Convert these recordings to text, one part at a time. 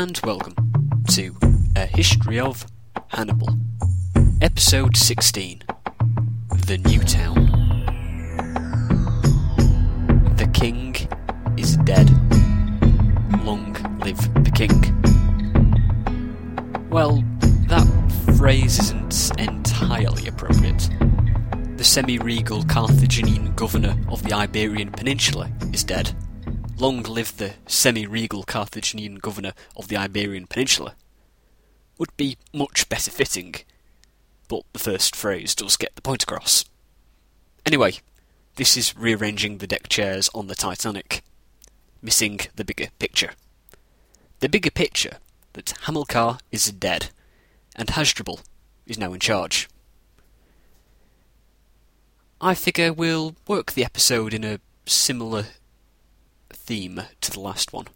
and welcome to A History of Hannibal, Episode 16 The New Town. The King is dead. Long live the King. Well, that phrase isn't entirely appropriate. The semi regal Carthaginian governor of the Iberian Peninsula is dead. Long live the semi regal Carthaginian governor of the Iberian Peninsula would be much better fitting, but the first phrase does get the point across. Anyway, this is rearranging the deck chairs on the Titanic, missing the bigger picture. The bigger picture that Hamilcar is dead, and Hasdrubal is now in charge. I figure we'll work the episode in a similar theme to the last one.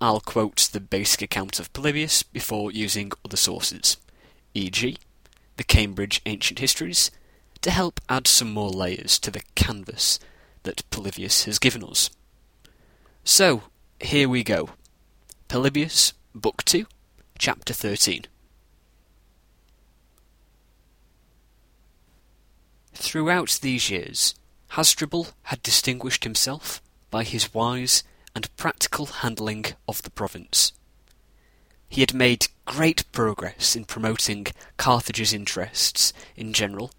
I'll quote the basic account of Polybius before using other sources, e.g., the Cambridge Ancient Histories, to help add some more layers to the canvas that Polybius has given us. So, here we go. Polybius, Book 2, Chapter 13. Throughout these years, Hasdrubal had distinguished himself by his wise and practical handling of the province. He had made great progress in promoting Carthage's interests in general,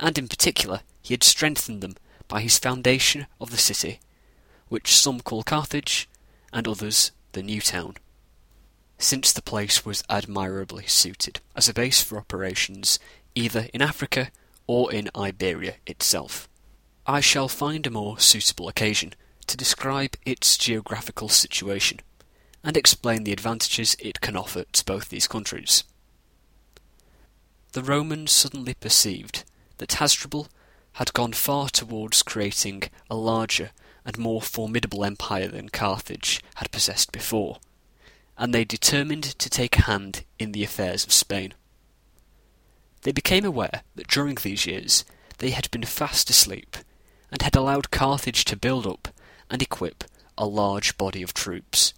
and in particular he had strengthened them by his foundation of the city, which some call Carthage and others the New Town, since the place was admirably suited as a base for operations either in Africa or in Iberia itself. I shall find a more suitable occasion to describe its geographical situation and explain the advantages it can offer to both these countries. The Romans suddenly perceived that Hasdrubal had gone far towards creating a larger and more formidable empire than Carthage had possessed before, and they determined to take a hand in the affairs of Spain. They became aware that during these years they had been fast asleep and had allowed Carthage to build up and equip a large body of troops.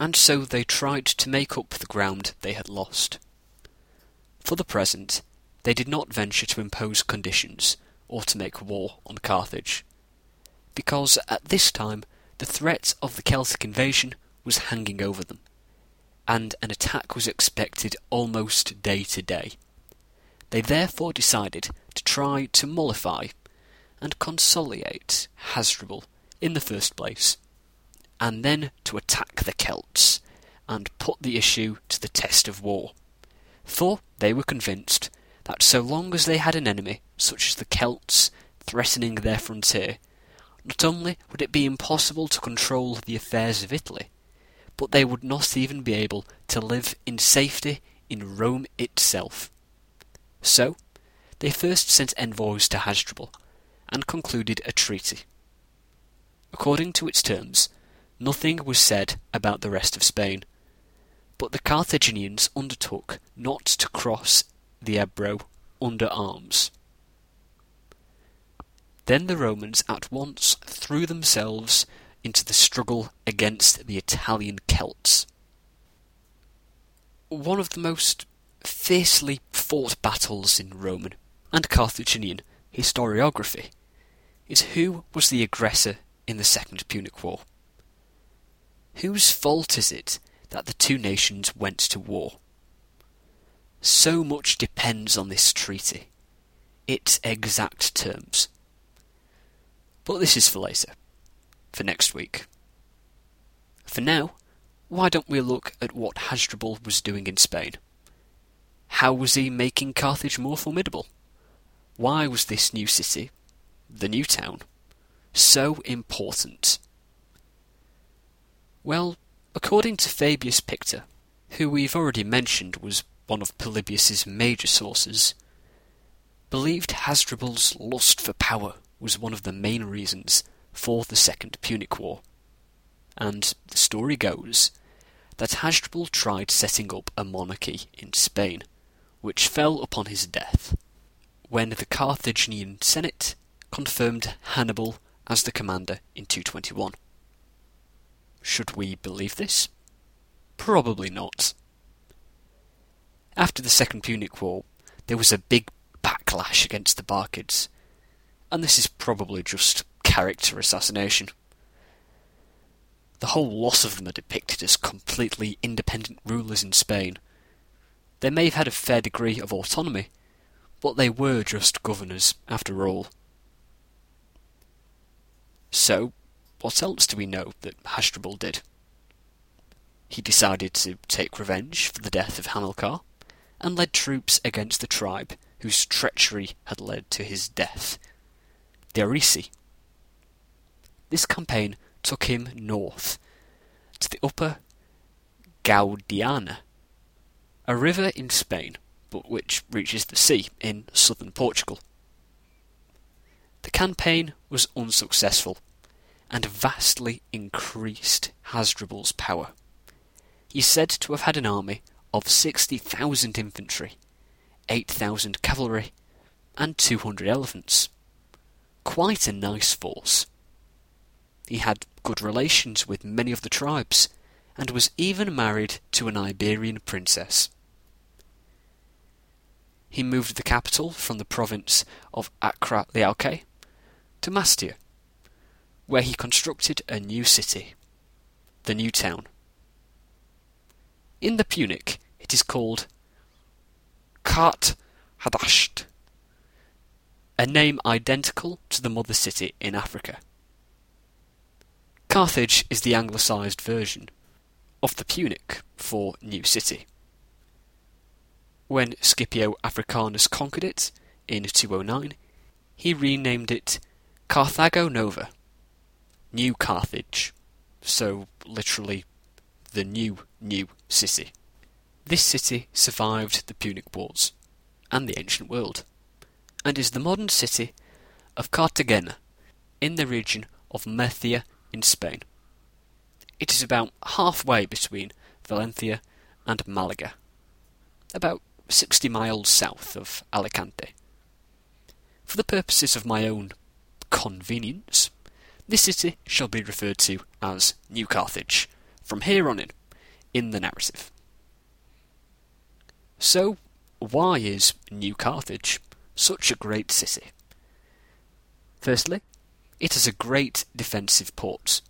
And so they tried to make up the ground they had lost. For the present, they did not venture to impose conditions or to make war on Carthage, because at this time the threat of the Celtic invasion was hanging over them, and an attack was expected almost day to day. They therefore decided to try to mollify and consolidate Hasdrubal in the first place, and then to attack the Celts and put the issue to the test of war. For they were convinced that so long as they had an enemy, such as the Celts, threatening their frontier, not only would it be impossible to control the affairs of Italy, but they would not even be able to live in safety in Rome itself. So, they first sent envoys to Hasdrubal and concluded a treaty. According to its terms, nothing was said about the rest of Spain, but the Carthaginians undertook not to cross the Ebro under arms. Then the Romans at once threw themselves into the struggle against the Italian Celts. One of the most fiercely fought battles in Roman and Carthaginian historiography is who was the aggressor in the Second Punic War? Whose fault is it that the two nations went to war? So much depends on this treaty, its exact terms. But this is for later, for next week. For now, why don't we look at what Hasdrubal was doing in Spain? How was he making Carthage more formidable? Why was this new city the new town, so important? Well, according to Fabius Pictor, who we've already mentioned was one of Polybius's major sources, believed Hasdrubal's lust for power was one of the main reasons for the Second Punic War. And the story goes that Hasdrubal tried setting up a monarchy in Spain, which fell upon his death, when the Carthaginian Senate confirmed Hannibal as the commander in 221. Should we believe this? Probably not. After the Second Punic War, there was a big backlash against the Barcids, and this is probably just character assassination. The whole lot of them are depicted as completely independent rulers in Spain. They may have had a fair degree of autonomy, but they were just governors after all. So, what else do we know that Hasdrubal did? He decided to take revenge for the death of Hamilcar and led troops against the tribe whose treachery had led to his death, the Arisi. This campaign took him north to the upper Guadiana, a river in Spain, but which reaches the sea in southern Portugal. The campaign was unsuccessful and vastly increased Hasdrubal's power. He is said to have had an army of 60,000 infantry, 8,000 cavalry, and 200 elephants. Quite a nice force. He had good relations with many of the tribes, and was even married to an Iberian princess. He moved the capital from the province of Liauque to Mastia, where he constructed a new city, the new town. In the Punic, it is called Kart Hadasht, a name identical to the mother city in Africa. Carthage is the anglicised version of the Punic for New City. When Scipio Africanus conquered it in 209, he renamed it Carthago Nova, New Carthage, so literally the new, new city. This city survived the Punic Wars and the ancient world, and is the modern city of Cartagena in the region of Murcia in Spain. It is about halfway between Valencia and Malaga, about 60 miles south of Alicante. For the purposes of my own convenience, this city shall be referred to as New Carthage from here on in, in the narrative. So, why is New Carthage such a great city? Firstly, it is a great defensive port.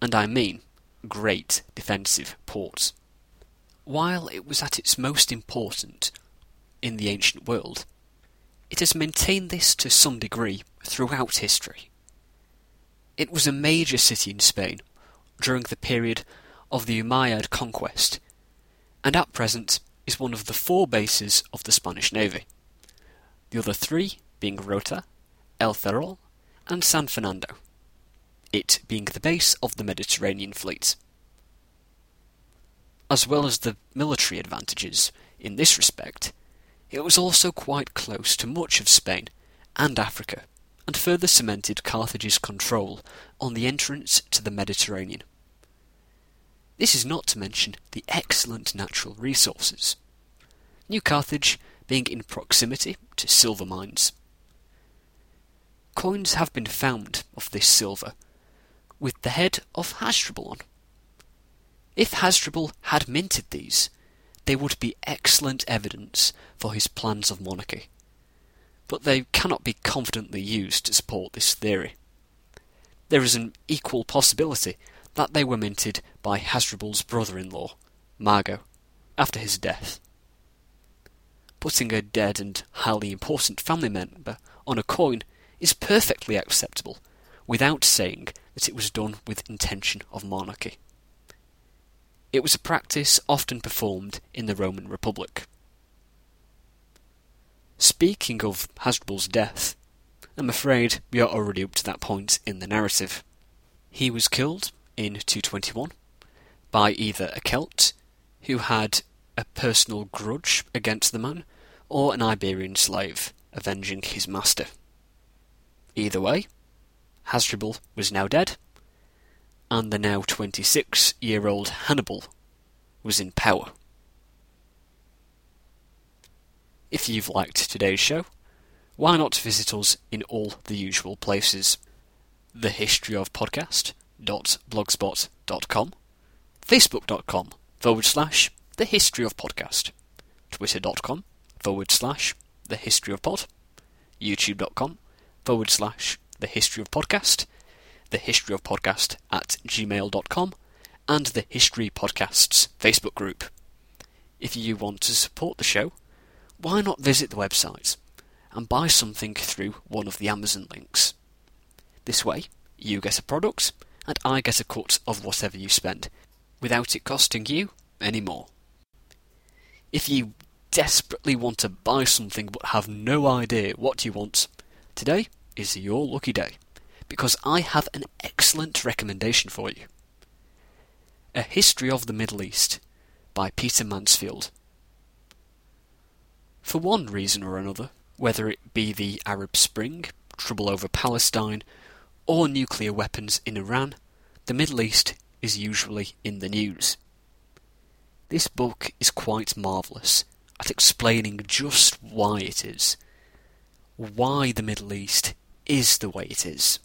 And I mean great defensive port. While it was at its most important in the ancient world, it has maintained this to some degree throughout history. It was a major city in Spain during the period of the Umayyad conquest, and at present is one of the four bases of the Spanish Navy, the other three being Rota, El Ferrol, and San Fernando, it being the base of the Mediterranean fleet. As well as the military advantages in this respect, it was also quite close to much of Spain and Africa and further cemented Carthage's control on the entrance to the Mediterranean. This is not to mention the excellent natural resources. New Carthage being in proximity to silver mines. Coins have been found of this silver, with the head of Hasdrubal on. If Hasdrubal had minted these, they would be excellent evidence for his plans of monarchy but they cannot be confidently used to support this theory. There is an equal possibility that they were minted by Hasdrubal's brother-in-law, Mago, after his death. Putting a dead and highly important family member on a coin is perfectly acceptable, without saying that it was done with intention of monarchy. It was a practice often performed in the Roman Republic. Speaking of Hasdrubal's death, I'm afraid we are already up to that point in the narrative. He was killed in 221 by either a Celt who had a personal grudge against the man, or an Iberian slave avenging his master. Either way, Hasdrubal was now dead, and the now 26 year old Hannibal was in power. If you've liked today's show, why not visit us in all the usual places? The History of Facebook.com forward slash the history of podcast, twitter.com forward slash the history of pod, youtube.com forward slash the history of podcast, the history of podcast at gmail.com, and the History Podcasts Facebook group. If you want to support the show, why not visit the website and buy something through one of the Amazon links? This way, you get a product and I get a cut of whatever you spend without it costing you any more. If you desperately want to buy something but have no idea what you want, today is your lucky day because I have an excellent recommendation for you. A History of the Middle East by Peter Mansfield. For one reason or another, whether it be the Arab Spring, trouble over Palestine, or nuclear weapons in Iran, the Middle East is usually in the news. This book is quite marvellous at explaining just why it is. Why the Middle East is the way it is.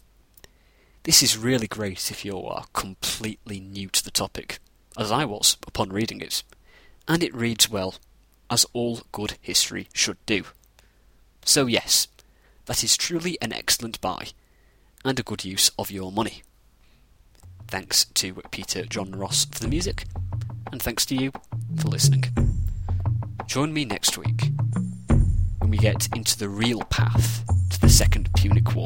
This is really great if you are completely new to the topic, as I was upon reading it, and it reads well, as all good history should do. So, yes, that is truly an excellent buy, and a good use of your money. Thanks to Peter John Ross for the music, and thanks to you for listening. Join me next week when we get into the real path to the Second Punic